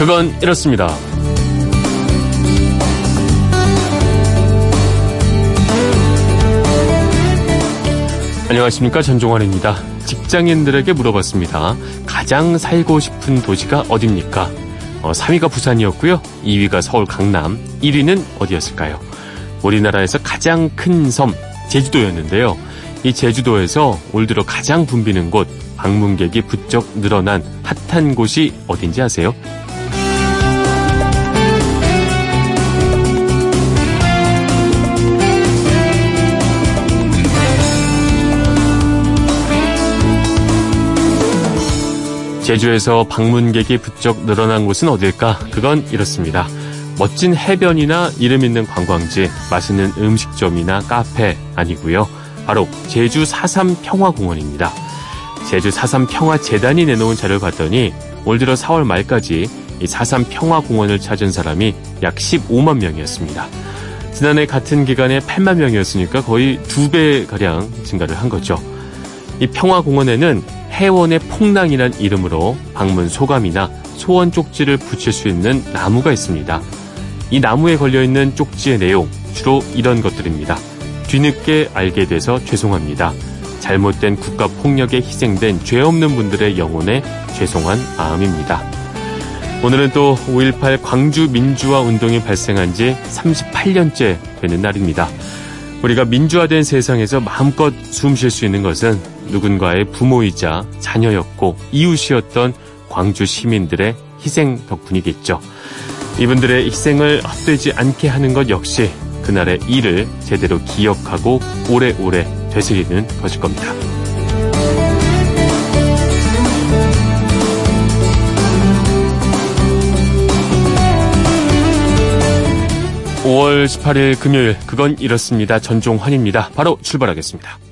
그건 이렇습니다. 안녕하십니까 전종환입니다. 직장인들에게 물어봤습니다. 가장 살고 싶은 도시가 어딥니까? 어, 3위가 부산이었고요. 2위가 서울 강남, 1위는 어디였을까요? 우리나라에서 가장 큰 섬 제주도였는데요. 이 제주도에서 올 들어 가장 붐비는 곳 방문객이 부쩍 늘어난 핫한 곳이 어딘지 아세요? 제주에서 방문객이 부쩍 늘어난 곳은 어딜까? 그건 이렇습니다. 멋진 해변이나 이름 있는 관광지, 맛있는 음식점이나 카페 아니고요. 바로 제주 4.3 평화공원입니다. 제주 4.3 평화재단이 내놓은 자료를 봤더니 올 들어 4월 말까지 이4.3 평화공원을 찾은 사람이 약 15만 명이었습니다. 지난해 같은 기간에 8만 명이었으니까 거의 두 배가량 증가를 한 거죠. 이 평화공원에는 해원의 폭랑이란 이름으로 방문 소감이나 소원 쪽지를 붙일 수 있는 나무가 있습니다. 이 나무에 걸려있는 쪽지의 내용, 주로 이런 것들입니다. 뒤늦게 알게 돼서 죄송합니다. 잘못된 국가 폭력에 희생된 죄 없는 분들의 영혼에 죄송한 마음입니다. 오늘은 또 5.18 광주 민주화 운동이 발생한 지 38년째 되는 날입니다. 우리가 민주화된 세상에서 마음껏 숨 쉴 수 있는 것은 누군가의 부모이자 자녀였고 이웃이었던 광주 시민들의 희생 덕분이겠죠. 이분들의 희생을 헛되지 않게 하는 것 역시 그날의 일을 제대로 기억하고 오래오래 되새기는 것일 겁니다. 5월 18일 금요일 그건 이렇습니다. 전종환입니다. 바로 출발하겠습니다.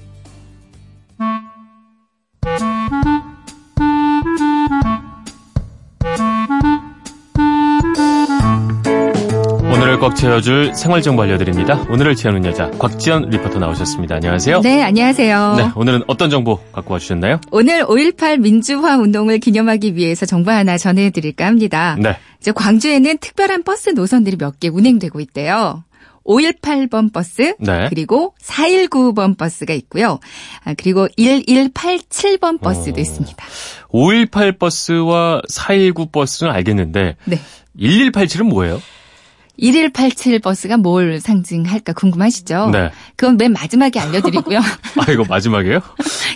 오늘을 꽉 채워줄 생활정보 알려드립니다. 오늘을 채우는 여자 곽지연 리포터 나오셨습니다. 안녕하세요. 네, 안녕하세요. 네, 오늘은 어떤 정보 갖고 와주셨나요? 오늘 5.18 민주화 운동을 기념하기 위해서 정보 하나 전해드릴까 합니다. 네. 이제 광주에는 특별한 버스 노선들이 몇 개 운행되고 있대요. 518번 버스, 네. 그리고 419번 버스가 있고요. 아, 그리고 1187번 버스도 어. 있습니다. 518 버스와 419 버스는 알겠는데 네. 1187은 뭐예요? 1187 버스가 뭘 상징할까 궁금하시죠? 네. 그건 맨 마지막에 알려드리고요. 아, 이거 마지막이에요?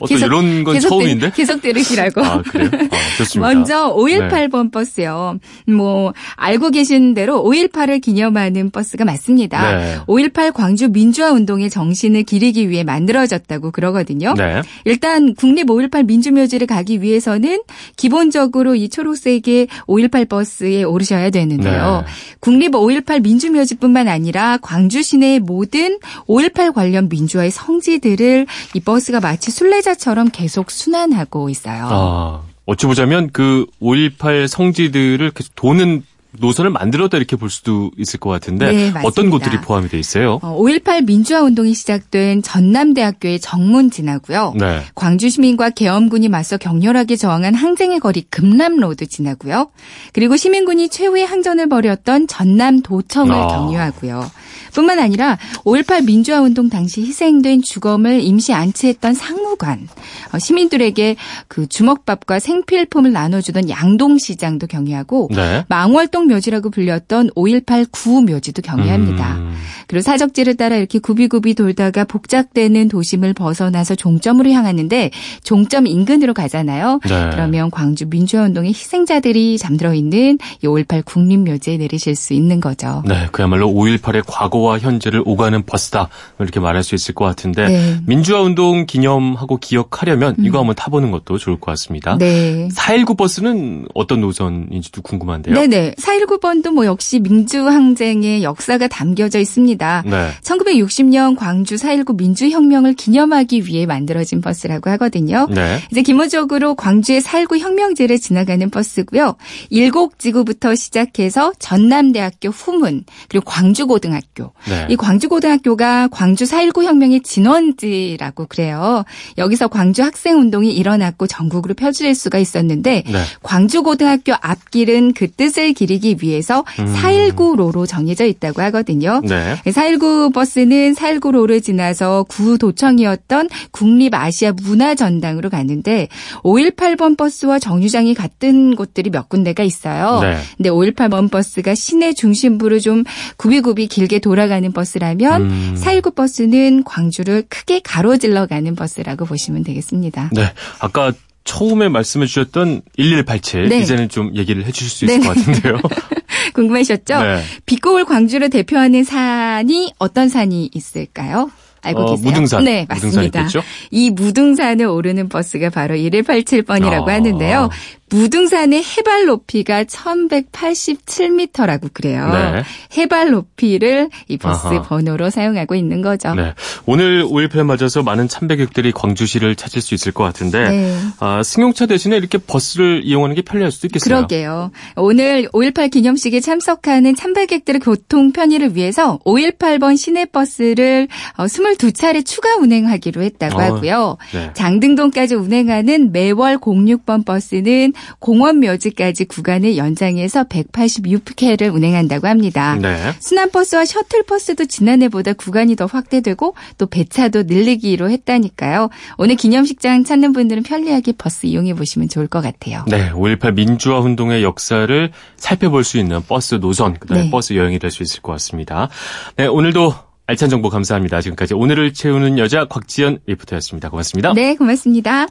어떤 이런 건 계속 처음인데? 들, 계속 들으시라고. 아, 그래요? 아, 좋습니다. 먼저 518번 버스요. 뭐 알고 계신 대로 5.18을 기념하는 버스가 맞습니다. 네. 5.18 광주 민주화 운동의 정신을 기리기 위해 만들어졌다고 그러거든요. 네. 일단 국립 5.18 민주묘지를 가기 위해서는 기본적으로 이 초록색의 5.18 버스에 오르셔야 되는데요. 네. 국립 5.18 민주묘지뿐만 아니라 광주 시내의 모든 5.18 관련 민주화의 성지들을 이 버스가 마치 순례자처럼 계속 순환하고 있어요. 아, 어찌 보자면 그 5.18 성지들을 계속 도는 노선을 만들었다 이렇게 볼 수도 있을 것 같은데 네. 어떤 곳들이 포함이 돼 있어요? 5.18 민주화 운동이 시작된 전남대학교의 정문 지나고요. 네. 광주 시민과 계엄군이 맞서 격렬하게 저항한 항쟁의 거리 금남로드 지나고요. 그리고 시민군이 최후의 항전을 벌였던 전남 도청을 아. 경유하고요. 뿐만 아니라 5.18 민주화 운동 당시 희생된 주검을 임시 안치했던 상무관, 어, 시민들에게 그 주먹밥과 생필품을 나눠주던 양동시장도 경유하고 네. 망월동 묘지라고 불렸던 5.18 구묘지도 경유합니다. 음, 그리고 사적지를 따라 이렇게 구비구비 돌다가 복잡되는 도심을 벗어나서 종점으로 향하는데 종점 인근으로 가잖아요. 네. 그러면 광주 민주화운동의 희생자들이 잠들어 있는 이5.18 국립묘지에 내리실 수 있는 거죠. 네, 그야말로 5.18의 과거 와 현재를 오가는 버스다 이렇게 말할 수 있을 것 같은데 네. 음. 민주화 운동 기념하고 기억하려면 이거 한번 타보는 것도 좋을 것 같습니다. 네. 419 버스는 어떤 노선인지도 궁금한데요. 네네. 4.19 번도 뭐 역시 민주항쟁의 역사가 담겨져 있습니다. 네. 1960년 광주 4.19 민주혁명을 기념하기 위해 만들어진 버스라고 하거든요. 네. 이제 기본적으로 광주의 4.19 혁명제를 지나가는 버스고요. 일곡지구부터 시작해서 전남대학교 후문 그리고 광주고등학교 네. 이 광주고등학교가 광주 4.19 혁명의 진원지라고 그래요. 여기서 광주 학생 운동이 일어났고 전국으로 펴질 수가 있었는데 네. 광주고등학교 앞길은 그 뜻을 기리기 위해서 음. 4.19로로 정해져 있다고 하거든요. 네. 4.19 버스는 4.19로를 지나서 구도청이었던 국립아시아 문화전당으로 가는데 518번 버스와 정류장이 같은 곳들이 몇 군데가 있어요. 네. 근데 518번 버스가 시내 중심부를 좀 굽이굽이 길게 돌아 가는 버스라면 음. 419 버스는 광주를 크게 가로질러 가는 버스라고 보시면 되겠습니다. 네. 아까 처음에 말씀해 주셨던 1187 네. 이제는 좀 얘기를 해 주실 수 있을 네. 것 같은데요. 궁금하셨죠? 네. 빛고울 광주를 대표하는 산이 어떤 산이 있을까요? 알고 어, 계세요? 무등산. 네, 맞습니다. 이 무등산을 오르는 버스가 바로 1187번이라고 아. 하는데요. 무등산의 해발 높이가 1187m라고 그래요. 네. 해발 높이를 이 버스 아하. 번호로 사용하고 있는 거죠. 네. 오늘 5.18 맞아서 많은 참배객들이 광주시를 찾을 수 있을 것 같은데 네. 아, 승용차 대신에 이렇게 버스를 이용하는 게 편리할 수도 있겠어요. 그러게요. 오늘 5.18 기념식에 참석하는 참배객들의 교통 편의를 위해서 5.18번 시내버스를 22차례 어, 추가 운행하기로 했다고 어, 하고요. 네. 장등동까지 운행하는 매월 06번 버스는 공원 묘지까지 구간을 연장해서 186회를 운행한다고 합니다. 네. 순환버스와 셔틀버스도 지난해보다 구간이 더 확대되고 또 배차도 늘리기로 했다니까요. 오늘 기념식장 찾는 분들은 편리하게 버스 이용해 보시면 좋을 것 같아요. 네, 5.18 민주화 운동의 역사를 살펴볼 수 있는 버스 노선, 그다음에 네. 버스 여행이 될 수 있을 것 같습니다. 네, 오늘도 알찬 정보 감사합니다. 지금까지 오늘을 채우는 여자 곽지연 리포터였습니다. 고맙습니다. 네, 고맙습니다.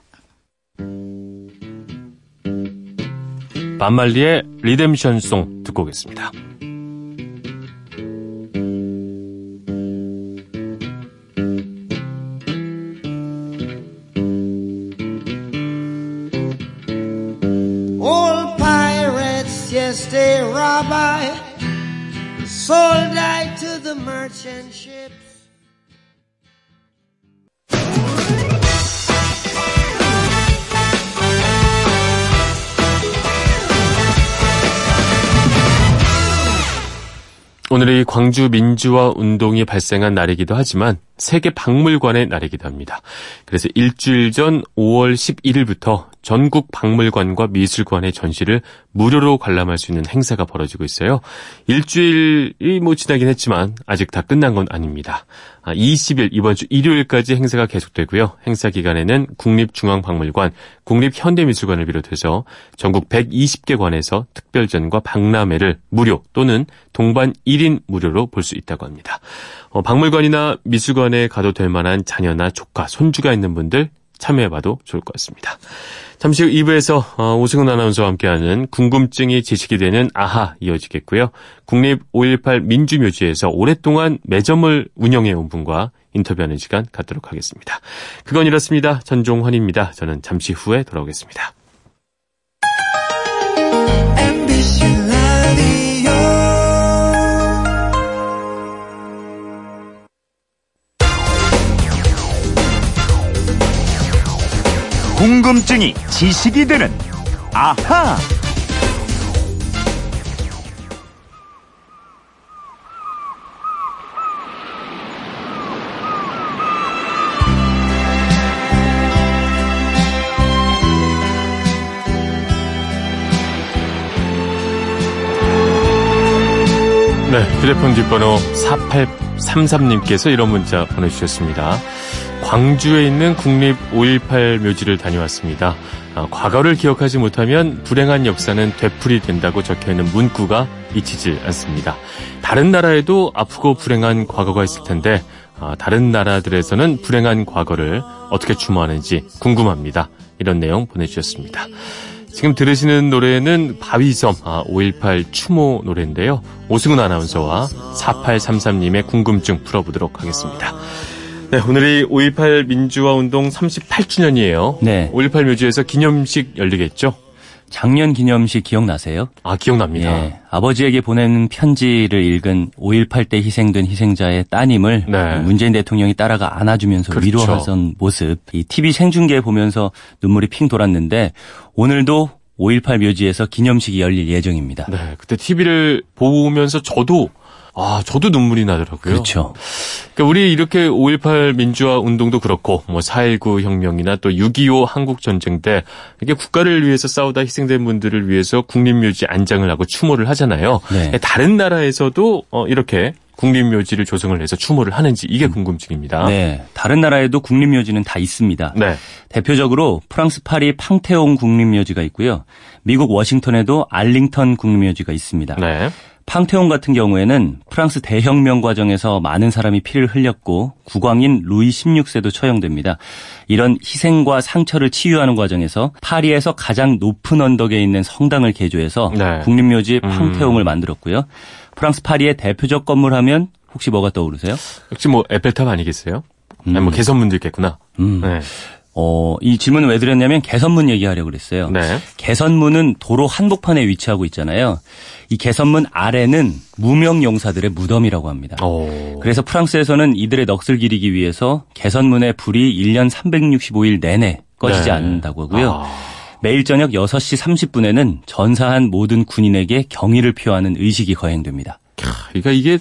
반말리의 리뎀션송 듣고 오겠습니다. sold I to the merchant 오늘이 광주 민주화 운동이 발생한 날이기도 하지만 세계 박물관의 날이기도 합니다. 그래서 일주일 전 5월 11일부터 전국 박물관과 미술관의 전시를 무료로 관람할 수 있는 행사가 벌어지고 있어요. 일주일이 뭐 지나긴 했지만 아직 다 끝난 건 아닙니다. 20일 아, 이번 주 일요일까지 행사가 계속되고요. 행사 기간에는 국립중앙박물관, 국립현대미술관을 비롯해서 전국 120개 관에서 특별전과 박람회를 무료 또는 동반 1인 무료로 볼 수 있다고 합니다. 어, 박물관이나 미술관에 가도 될 만한 자녀나 조카, 손주가 있는 분들 참여해봐도 좋을 것 같습니다. 잠시 후 2부에서 어, 오승훈 아나운서와 함께하는 궁금증이 지식이 되는 아하 이어지겠고요. 국립 5.18 민주묘지에서 오랫동안 매점을 운영해 온 분과 인터뷰하는 시간 갖도록 하겠습니다. 그건 이렇습니다. 전종환입니다. 저는 잠시 후에 돌아오겠습니다. 궁금증이 지식이 되는 아하. 휴대폰 뒷번호 4833님께서 이런 문자 보내주셨습니다. 광주에 있는 국립 5.18 묘지를 다녀왔습니다. 아, 과거를 기억하지 못하면 불행한 역사는 되풀이 된다고 적혀있는 문구가 잊히질 않습니다. 다른 나라에도 아프고 불행한 과거가 있을 텐데 아, 다른 나라들에서는 불행한 과거를 어떻게 추모하는지 궁금합니다. 이런 내용 보내주셨습니다. 지금 들으시는 노래는 바위섬 아, 5.18 추모 노래인데요. 오승훈 아나운서와 4833님의 궁금증 풀어보도록 하겠습니다. 네, 오늘이 5.18 민주화 운동 38주년이에요. 네. 5.18 묘지에서 기념식 열리겠죠? 작년 기념식 기억나세요? 아, 기억납니다. 예, 아버지에게 보낸 편지를 읽은 5.18 때 희생된 희생자의 따님을 네. 문재인 대통령이 따라가 안아주면서 그렇죠. 위로하던 모습, 이 TV 생중계 보면서 눈물이 핑 돌았는데 오늘도 5.18 묘지에서 기념식이 열릴 예정입니다. 네, 그때 TV를 보면서 저도 아, 저도 눈물이 나더라고요. 그렇죠. 그러니까 우리 이렇게 5.18 민주화 운동도 그렇고 뭐 4.19 혁명이나 또 6.25 한국 전쟁 때 이게 국가를 위해서 싸우다 희생된 분들을 위해서 국립묘지 안장을 하고 추모를 하잖아요. 네. 다른 나라에서도 어, 이렇게 국립묘지를 조성을 해서 추모를 하는지 이게 궁금증입니다. 네. 다른 나라에도 국립묘지는 다 있습니다. 네. 대표적으로 프랑스 파리 팡테옹 국립묘지가 있고요. 미국 워싱턴에도 알링턴 국립묘지가 있습니다. 네. 팡테옹 같은 경우에는 프랑스 대혁명 과정에서 많은 사람이 피를 흘렸고 국왕인 루이 16세도 처형됩니다. 이런 희생과 상처를 치유하는 과정에서 파리에서 가장 높은 언덕에 있는 성당을 개조해서 네. 국립묘지 음. 팡테옹을 음. 만들었고요. 프랑스 파리의 대표적 건물 하면 혹시 뭐가 떠오르세요? 역시 뭐 에펠탑 아니겠어요? 음. 아니 뭐 개선문도 있겠구나. 음. 네. 어, 이 질문을 왜 드렸냐면 개선문 얘기하려고 그랬어요. 네. 개선문은 도로 한복판에 위치하고 있잖아요. 이 개선문 아래는 무명 용사들의 무덤이라고 합니다. 오. 그래서 프랑스에서는 이들의 넋을 기리기 위해서 개선문의 불이 1년 365일 내내 꺼지지 네. 않는다고 하고요. 아. 매일 저녁 6시 30분에는 전사한 모든 군인에게 경의를 표하는 의식이 거행됩니다. 그러니까 이게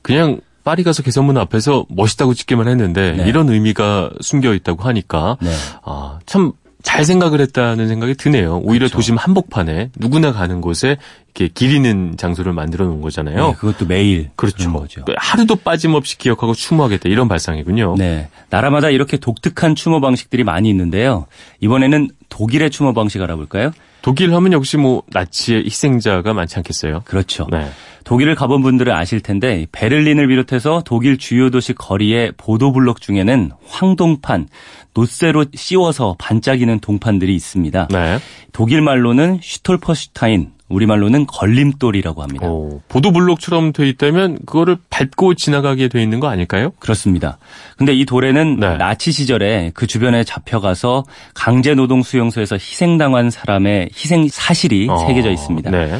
그냥 파리 가서 개선문 앞에서 멋있다고 찍기만 했는데 네. 이런 의미가 숨겨 있다고 하니까 네. 아, 참 잘 생각을 했다는 생각이 드네요. 오히려 그렇죠. 도심 한복판에 누구나 가는 곳에 이렇게 기리는 장소를 만들어 놓은 거잖아요. 네, 그것도 매일 그렇죠. 거죠. 하루도 빠짐없이 기억하고 추모하겠다 이런 발상이군요. 네, 나라마다 이렇게 독특한 추모 방식들이 많이 있는데요. 이번에는 독일의 추모 방식 알아볼까요? 독일 하면 역시 뭐 나치의 희생자가 많지 않겠어요? 그렇죠. 네. 독일을 가본 분들은 아실 텐데 베를린을 비롯해서 독일 주요 도시 거리의 보도블록 중에는 황동판, 놋쇠로 씌워서 반짝이는 동판들이 있습니다. 네. 독일 말로는 Stolperstein, 우리말로는 걸림돌이라고 합니다. 오, 보도블록처럼 돼 있다면 그거를 밟고 지나가게 돼 있는 거 아닐까요? 그렇습니다. 근데 이 돌에는 네. 나치 시절에 그 주변에 잡혀가서 강제 노동 수용소에서 희생당한 사람의 희생 사실이 어, 새겨져 있습니다. 네.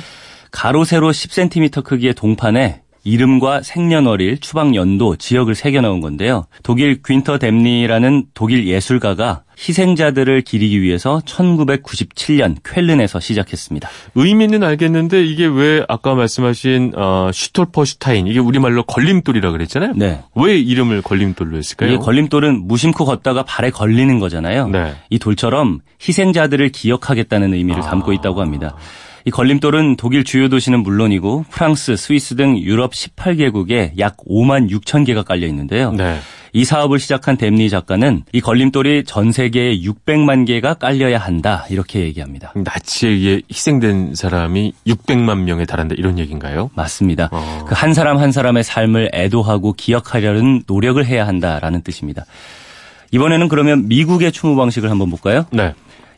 가로 세로 10cm 크기의 동판에 이름과 생년월일, 추방 연도, 지역을 새겨 넣은 건데요. 독일 귄터 뎀니히라는 독일 예술가가 희생자들을 기리기 위해서 1997년 쾰른에서 시작했습니다. 의미는 알겠는데 이게 왜 아까 말씀하신 어, 슈톨퍼슈타인 이게 우리말로 걸림돌이라 그랬잖아요. 네. 왜 이름을 걸림돌로 했을까요? 이게 걸림돌은 무심코 걷다가 발에 걸리는 거잖아요. 네. 이 돌처럼 희생자들을 기억하겠다는 의미를 담고 있다고 합니다. 이 걸림돌은 독일 주요 도시는 물론이고 프랑스, 스위스 등 유럽 18개국에 약 5만 6천 개가 깔려 있는데요. 네. 이 사업을 시작한 댐니 작가는 이 걸림돌이 전 세계에 600만 개가 깔려야 한다 이렇게 얘기합니다. 나치에 의해 희생된 사람이 600만 명에 달한다 이런 얘기인가요? 맞습니다. 어. 그한 사람 한 사람의 삶을 애도하고 기억하려는 노력을 해야 한다라는 뜻입니다. 이번에는 그러면 미국의 추모 방식을 한번 볼까요? 네.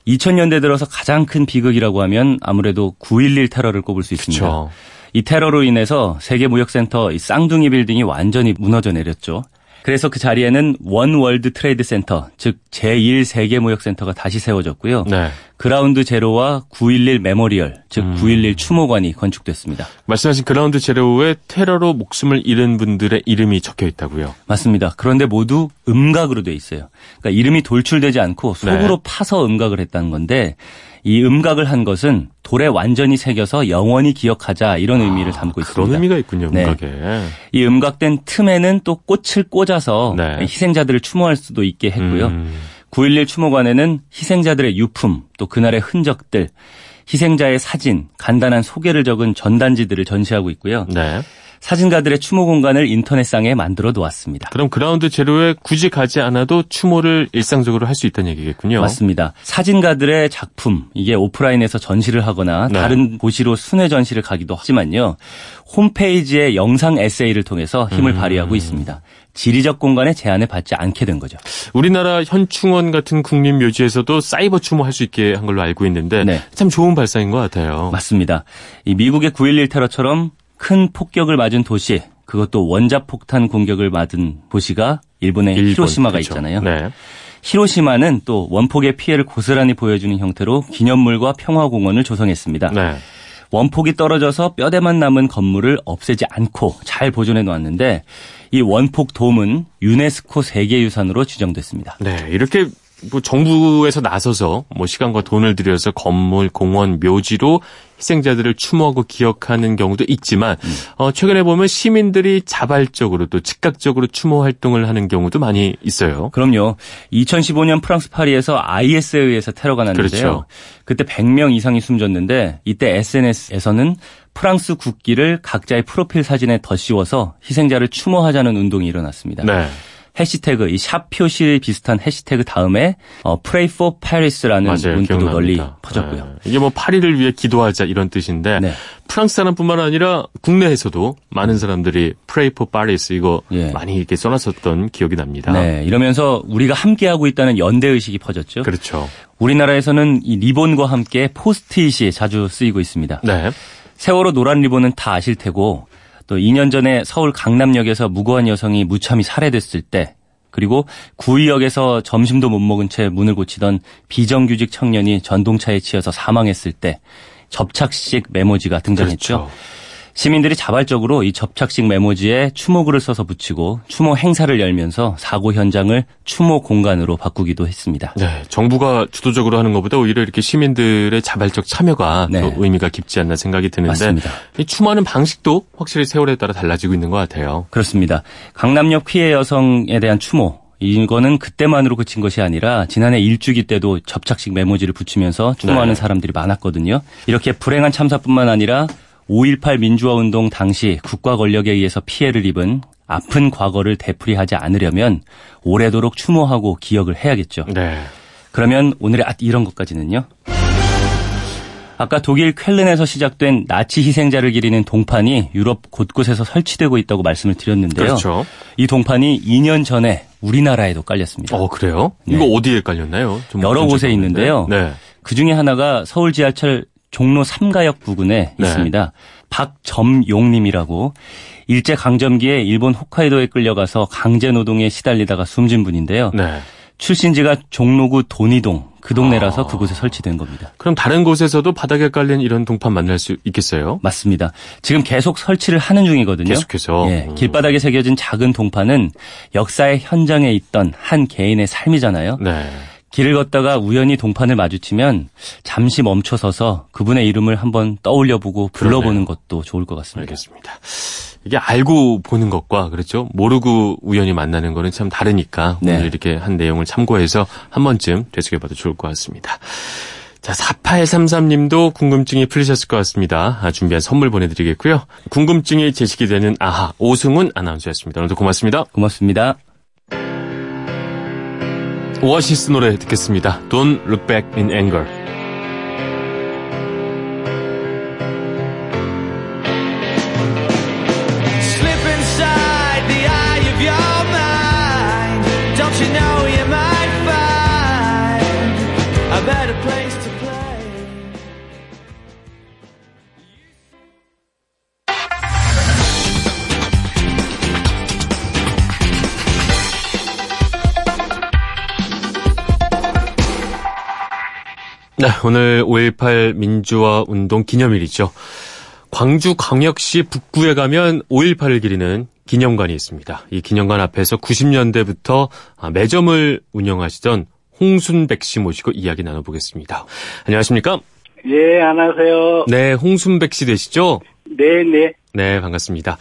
2000년대 들어서 가장 큰 비극이라고 하면 아무래도 9.11 테러를 꼽을 수 있습니다. 그쵸. 이 테러로 인해서 세계무역센터 이 쌍둥이 빌딩이 완전히 무너져 내렸죠. 그래서 그 자리에는 One World Trade Center, 즉 제1 세계무역센터가 다시 세워졌고요. 네. 그라운드 제로와 911 메모리얼, 즉 음. 911 추모관이 건축됐습니다. 말씀하신 그라운드 제로에 테러로 목숨을 잃은 분들의 이름이 적혀 있다고요? 맞습니다. 그런데 모두 음각으로 돼 있어요. 그러니까 이름이 돌출되지 않고 속으로 네. 파서 음각을 했다는 건데 이 음각을 한 것은 돌에 완전히 새겨서 영원히 기억하자 이런 아, 의미를 담고 있습니다. 그런 의미가 있군요, 네. 음각에. 네. 이 음각된 틈에는 또 꽃을 꽂아서 네. 희생자들을 추모할 수도 있게 했고요. 음. 9.11 추모관에는 희생자들의 유품, 또 그날의 흔적들, 희생자의 사진, 간단한 소개를 적은 전단지들을 전시하고 있고요. 네. 사진가들의 추모 공간을 인터넷상에 만들어 놓았습니다. 그럼 그라운드 제로에 굳이 가지 않아도 추모를 일상적으로 할 수 있다는 얘기겠군요. 맞습니다. 사진가들의 작품 이게 오프라인에서 전시를 하거나 네. 다른 도시로 순회 전시를 가기도 하지만요. 홈페이지의 영상 에세이를 통해서 힘을 음. 발휘하고 있습니다. 지리적 공간에 제한을 받지 않게 된 거죠. 우리나라 현충원 같은 국립묘지에서도 사이버 추모할 수 있게 한 걸로 알고 있는데 네. 참 좋은 발상인 것 같아요. 맞습니다. 이 미국의 9.11 테러처럼 큰 폭격을 맞은 도시, 그것도 원자폭탄 공격을 맞은 도시가 일본의 일본, 히로시마가 그렇죠. 있잖아요. 네. 히로시마는 또 원폭의 피해를 고스란히 보여주는 형태로 기념물과 평화공원을 조성했습니다. 네. 원폭이 떨어져서 뼈대만 남은 건물을 없애지 않고 잘 보존해 놓았는데 이 원폭 돔은 유네스코 세계유산으로 지정됐습니다. 네, 이렇게 뭐 정부에서 나서서 뭐 시간과 돈을 들여서 건물, 공원, 묘지로 희생자들을 추모하고 기억하는 경우도 있지만 음. 어, 최근에 보면 시민들이 자발적으로 또 즉각적으로 추모 활동을 하는 경우도 많이 있어요. 그럼요. 2015년 프랑스 파리에서 IS에 의해서 테러가 났는데요. 그렇죠. 그때 100명 이상이 숨졌는데 이때 SNS에서는 프랑스 국기를 각자의 프로필 사진에 덧씌워서 희생자를 추모하자는 운동이 일어났습니다. 네. 해시태그 이 샵 표시 비슷한 해시태그 다음에 어, Pray for Paris라는 맞아요, 문구도 널리 퍼졌고요. 네. 이게 뭐 파리를 위해 기도하자 이런 뜻인데 네. 프랑스 사람뿐만 아니라 국내에서도 많은 사람들이 Pray for Paris 이거 예. 많이 이렇게 써놨었던 기억이 납니다. 네, 이러면서 우리가 함께 하고 있다는 연대 의식이 퍼졌죠. 그렇죠. 우리나라에서는 이 리본과 함께 포스트잇이 자주 쓰이고 있습니다. 네. 세월호 노란 리본은 다 아실 테고 또 2년 전에 서울 강남역에서 무고한 여성이 무참히 살해됐을 때 그리고 구의역에서 점심도 못 먹은 채 문을 고치던 비정규직 청년이 전동차에 치여서 사망했을 때 접착식 메모지가 등장했죠. 그렇죠. 시민들이 자발적으로 이 접착식 메모지에 추모글을 써서 붙이고 추모 행사를 열면서 사고 현장을 추모 공간으로 바꾸기도 했습니다. 네, 정부가 주도적으로 하는 것보다 오히려 이렇게 시민들의 자발적 참여가 네. 더 의미가 깊지 않나 생각이 드는데 맞습니다. 이 추모하는 방식도 확실히 세월에 따라 달라지고 있는 것 같아요. 그렇습니다. 강남역 피해 여성에 대한 추모 이거는 그때만으로 그친 것이 아니라 지난해 일주기 때도 접착식 메모지를 붙이면서 추모하는 네. 사람들이 많았거든요. 이렇게 불행한 참사뿐만 아니라 5.18 민주화 운동 당시 국가 권력에 의해서 피해를 입은 아픈 과거를 되풀이하지 않으려면 오래도록 추모하고 기억을 해야겠죠. 네. 그러면 오늘의 아, 이런 것까지는요. 아까 독일 쾰른에서 시작된 나치 희생자를 기리는 동판이 유럽 곳곳에서 설치되고 있다고 말씀을 드렸는데요. 그렇죠. 이 동판이 2년 전에 우리나라에도 깔렸습니다. 어, 그래요? 네. 이거 어디에 깔렸나요? 여러 곳에 있는데요. 네. 그 중에 하나가 서울 지하철 종로 3가역 부근에 네. 있습니다. 박점용님이라고 일제 강점기에 일본 홋카이도에 끌려가서 강제 노동에 시달리다가 숨진 분인데요. 네. 출신지가 종로구 돈이동 그 동네라서 아. 그곳에 설치된 겁니다. 그럼 다른 곳에서도 바닥에 깔린 이런 동판 만날 수 있겠어요? 맞습니다. 지금 계속 설치를 하는 중이거든요. 계속해서. 예, 음. 길바닥에 새겨진 작은 동판은 역사의 현장에 있던 한 개인의 삶이잖아요. 네. 길을 걷다가 우연히 동판을 마주치면 잠시 멈춰서서 그분의 이름을 한번 떠올려보고 불러보는 그러네요. 것도 좋을 것 같습니다. 알겠습니다. 이게 알고 보는 것과 그렇죠 모르고 우연히 만나는 거는 참 다르니까 네. 오늘 이렇게 한 내용을 참고해서 한 번쯤 되새겨봐도 좋을 것 같습니다. 자, 4833님도 궁금증이 풀리셨을 것 같습니다. 아, 준비한 선물 보내드리겠고요. 궁금증이 제시이 되는 아하 오승훈 아나운서였습니다. 오늘도 고맙습니다. 고맙습니다. 오아시스 노래 듣겠습니다. Don't Look Back in Anger. 오늘 5.18 민주화 운동 기념일이죠. 광주 광역시 북구에 가면 5.18을 기리는 기념관이 있습니다. 이 기념관 앞에서 90년대부터 매점을 운영하시던 홍순백 씨 모시고 이야기 나눠보겠습니다. 안녕하십니까? 예, 안녕하세요. 네, 홍순백 씨 되시죠? 네, 네. 네, 반갑습니다.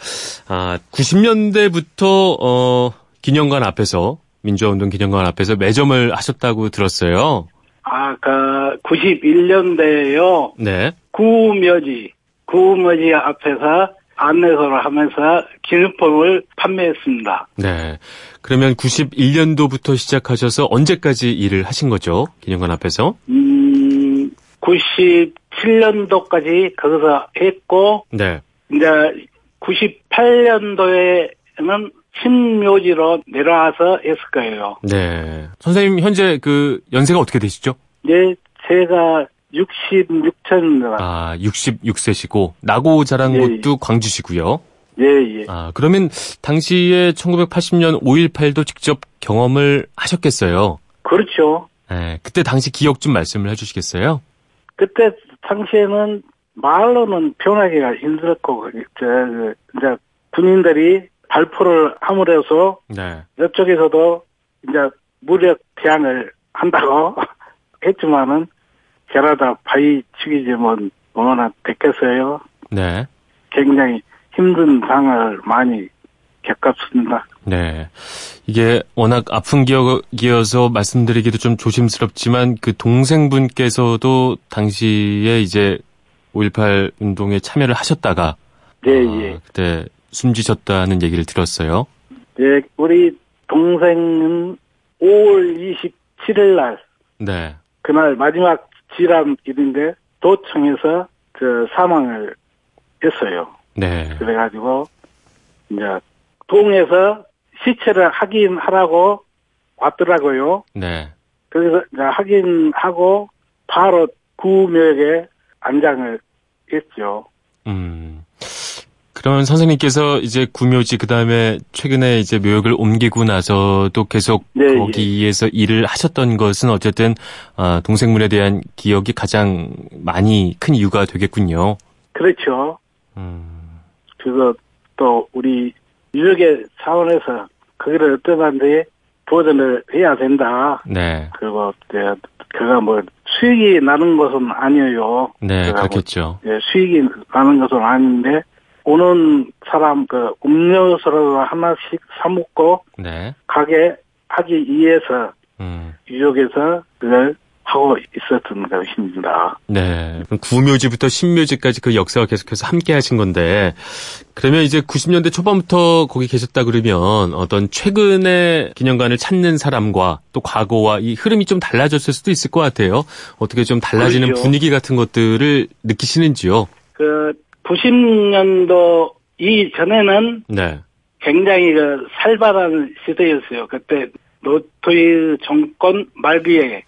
아, 90년대부터 어, 기념관 앞에서 민주화운동 기념관 앞에서 매점을 하셨다고 들었어요. 아, 그 91년대에요. 네. 구묘지, 구묘지 앞에서 안내서를 하면서 기념품을 판매했습니다. 네. 그러면 91년도부터 시작하셔서 언제까지 일을 하신 거죠? 기념관 앞에서? 음, 97년도까지 거기서 했고, 네. 이제 98년도에는 신묘지로 내려와서 했을 거예요. 네. 선생님 현재 그 연세가 어떻게 되시죠? 네, 제가 66년입니다. 아, 66세시고 나고 자란 예, 곳도 예. 광주시고요. 예, 예. 아, 그러면 당시에 1980년 5.18도 직접 경험을 하셨겠어요? 그렇죠. 네, 그때 당시 기억 좀 말씀을 해주시겠어요? 그때 당시에는 말로는 표현하기가 힘들었고, 이제, 이제 군인들이 발표를 함으로써 네. 이쪽에서도 이제 무력 대항을 한다고 했지만은 게라다 바위 치기지면 얼마나 됐겠어요. 네. 굉장히 힘든 상을 많이 겪었습니다. 네. 이게 워낙 아픈 기억이어서 말씀드리기도 좀 조심스럽지만 그 동생분께서도 당시에 이제 5.18 운동에 참여를 하셨다가 네, 아, 예. 그때 숨지셨다는 얘기를 들었어요. 예, 우리 동생은 5월 27일 날 네. 그날 마지막 질암일인데 도청에서 그 사망을 했어요. 네. 그래가지고 이제 동에서 시체를 확인하라고 왔더라고요. 네. 그래서 이제 확인하고 바로 구묘에 안장을 했죠. 음. 그러면 선생님께서 이제 구묘지 그다음에 최근에 이제 묘역을 옮기고 나서도 계속 네, 예. 거기에서 예. 일을 하셨던 것은 어쨌든 아, 동생분에 대한 기억이 가장 많이 큰 이유가 되겠군요. 그렇죠. 음. 그래서 또 우리 유족의 차원에서 거기를 어떠한데 보전을 해야 된다. 네. 그리고 이제 그가 뭐 수익이 나는 것은 아니에요. 네, 그렇겠죠. 뭐, 예, 수익이 나는 것은 아닌데 오는 사람 그 음료수를 하나씩 사 먹고 네. 가게 하기 위해서 음. 유족에서 그걸 하고 있었던 것입니다. 네. 구묘지부터 신묘지까지 그 역사가 계속해서 함께 하신 건데, 그러면 이제 90년대 초반부터 거기 계셨다 그러면 어떤 최근의 기념관을 찾는 사람과 또 과거와 이 흐름이 좀 달라졌을 수도 있을 것 같아요. 어떻게 좀 달라지는 그렇죠. 분위기 같은 것들을 느끼시는지요? 그 90년도 이전에는 네. 굉장히 그 살벌한 시대였어요. 그때 노토이 정권 말기에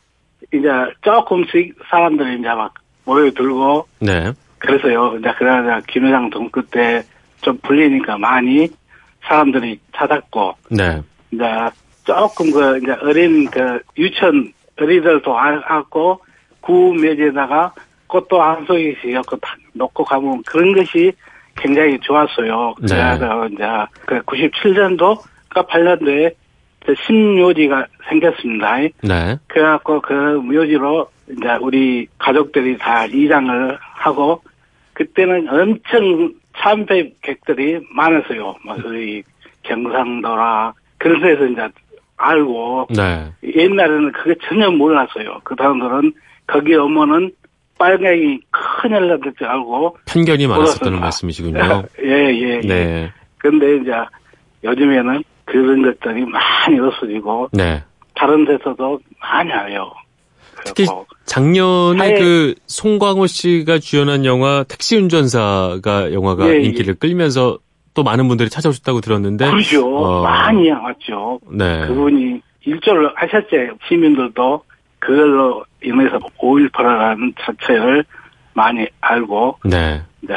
이제 조금씩 사람들이 이제 막 모여들고 네. 그래서요. 이제 그러다 김회장 동크 때좀 불리니까 많이 사람들이 찾았고 네. 이제 조금 그 이제 어린 그 유치원 어린이들도 왔고 구매지에다가 꽃도 한 송이씩 놓고 가면 그런 것이 굉장히 좋았어요. 네. 그래서 이제 그 97년도 그 8년도에 신묘지가 생겼습니다. 네. 그래갖고 그 묘지로 이제 우리 가족들이 다 이장을 하고 그때는 엄청 참배객들이 많았어요. 뭐 우리 경상도라 그런 데서 이제 알고 네. 옛날에는 그게 전혀 몰랐어요. 그 사람들은 거기 오면은 빨갱이 큰일 났을 줄 알고 편견이 많았었다는 말씀이시군요. 예, 예, 예. 네. 근데 이제 요즘에는 그런 것들이 많이 없어지고 네. 다른 데서도 많이 와요. 특히 작년에 사회... 그 송광호 씨가 주연한 영화 택시 운전사가 영화가 예, 예. 인기를 예. 끌면서 또 많은 분들이 찾아오셨다고 들었는데 그렇죠. 어... 많이 왔죠. 네. 그분이 일조를 하셨죠. 시민들도 그걸로 인해서 5.18라는 자체를 많이 알고 네. 네.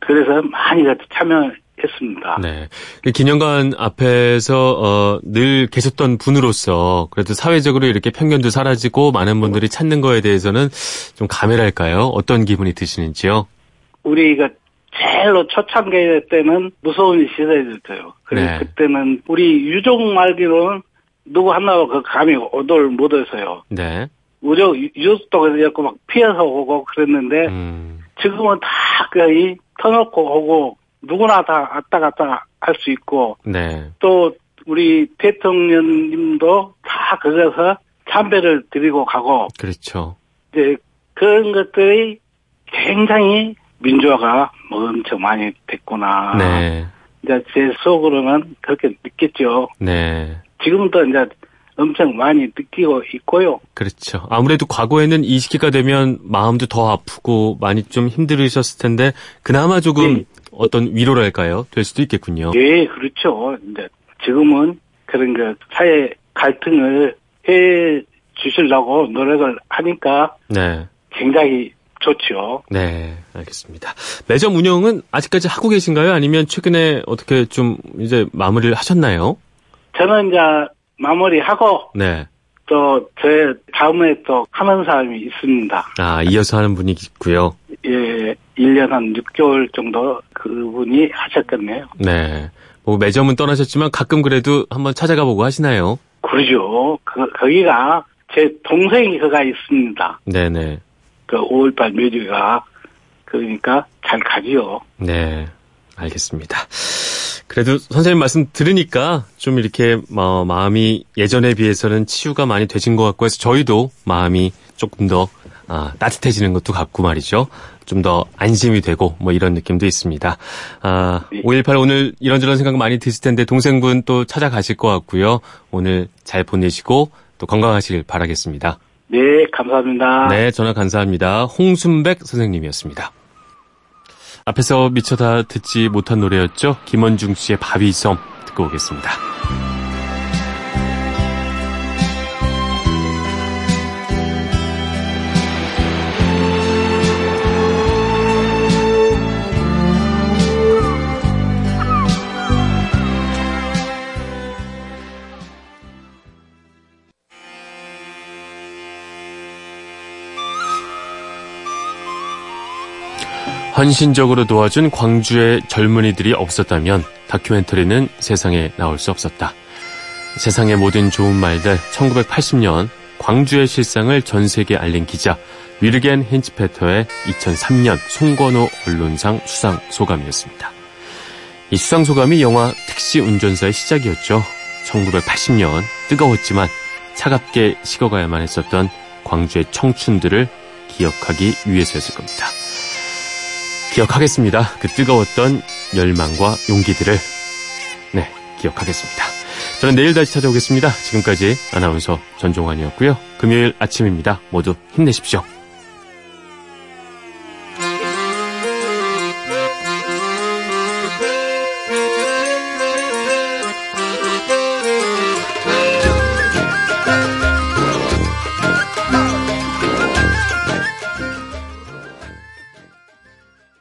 그래서 많이 참여 했습니다. 네. 그 기념관 앞에서 어, 늘 계셨던 분으로서 그래도 사회적으로 이렇게 편견도 사라지고 많은 분들이 찾는 거에 대해서는 좀 감회랄까요? 어떤 기분이 드시는지요? 우리가 제일로 초창기 때는 무서운 시대였어요. 그래서 네. 그때는 우리 유족 말기로는 누구 하나가 그 감이 오돌 못해서요. 네. 우리 유족도 그랬고 막 피해서 오고 그랬는데 음. 지금은 다 거의 터놓고 오고 누구나 다 왔다 갔다 할 수 있고 네. 또 우리 대통령님도 다 거기서 참배를 드리고 가고 그렇죠. 이제 그런 것들이 굉장히 민주화가 뭐 엄청 많이 됐구나. 네. 이제 제 속으로는 그렇게 느꼈죠. 네. 지금은 또 이제 엄청 많이 느끼고 있고요. 그렇죠. 아무래도 과거에는 이 시기가 되면 마음도 더 아프고 많이 좀 힘들으셨을 텐데 그나마 조금 네. 어떤 위로랄까요? 될 수도 있겠군요. 예, 그렇죠. 이제 지금은 그런 그 사회 갈등을 해 주시려고 노력을 하니까 네. 굉장히 좋죠. 네, 알겠습니다. 매점 운영은 아직까지 하고 계신가요? 아니면 최근에 어떻게 좀 이제 마무리를 하셨나요? 저는 이제 마무리하고 네. 또제 다음에 또 하는 사람이 있습니다. 아, 이어서 하는 분이 있고요. 예, 1년 한 6개월 정도 그분이 하셨겠네요. 네. 뭐 매점은 떠나셨지만 가끔 그래도 한번 찾아가 보고 하시나요? 그러죠. 그, 거기가 제 동생이 그가 있습니다. 네네. 그 5월달 묘지가 그러니까 잘 가지요. 네, 알겠습니다. 그래도 선생님 말씀 들으니까 좀 이렇게 뭐 마음이 예전에 비해서는 치유가 많이 되신 것 같고 해서 저희도 마음이 조금 더 아, 따뜻해지는 것도 같고 말이죠. 좀 더 안심이 되고 뭐 이런 느낌도 있습니다. 아, 네. 5.18 오늘 이런저런 생각 많이 드실 텐데 동생분 또 찾아가실 것 같고요. 오늘 잘 보내시고 또 건강하시길 바라겠습니다. 네, 감사합니다. 네, 전화 감사합니다. 홍순백 선생님이었습니다. 앞에서 미처 다 듣지 못한 노래였죠. 김원중 씨의 바위섬 듣고 오겠습니다. 헌신적으로 도와준 광주의 젊은이들이 없었다면 다큐멘터리는 세상에 나올 수 없었다. 세상의 모든 좋은 말들 1980년 광주의 실상을 전 세계에 알린 기자 위르겐 힌츠페터의 2003년 송건호 언론상 수상 소감이었습니다. 이 수상 소감이 영화 택시 운전사의 시작이었죠. 1980년 뜨거웠지만 차갑게 식어가야만 했었던 광주의 청춘들을 기억하기 위해서였을 겁니다. 기억하겠습니다. 그 뜨거웠던 열망과 용기들을 네, 기억하겠습니다. 저는 내일 다시 찾아오겠습니다. 지금까지 아나운서 전종환이었고요. 금요일 아침입니다. 모두 힘내십시오.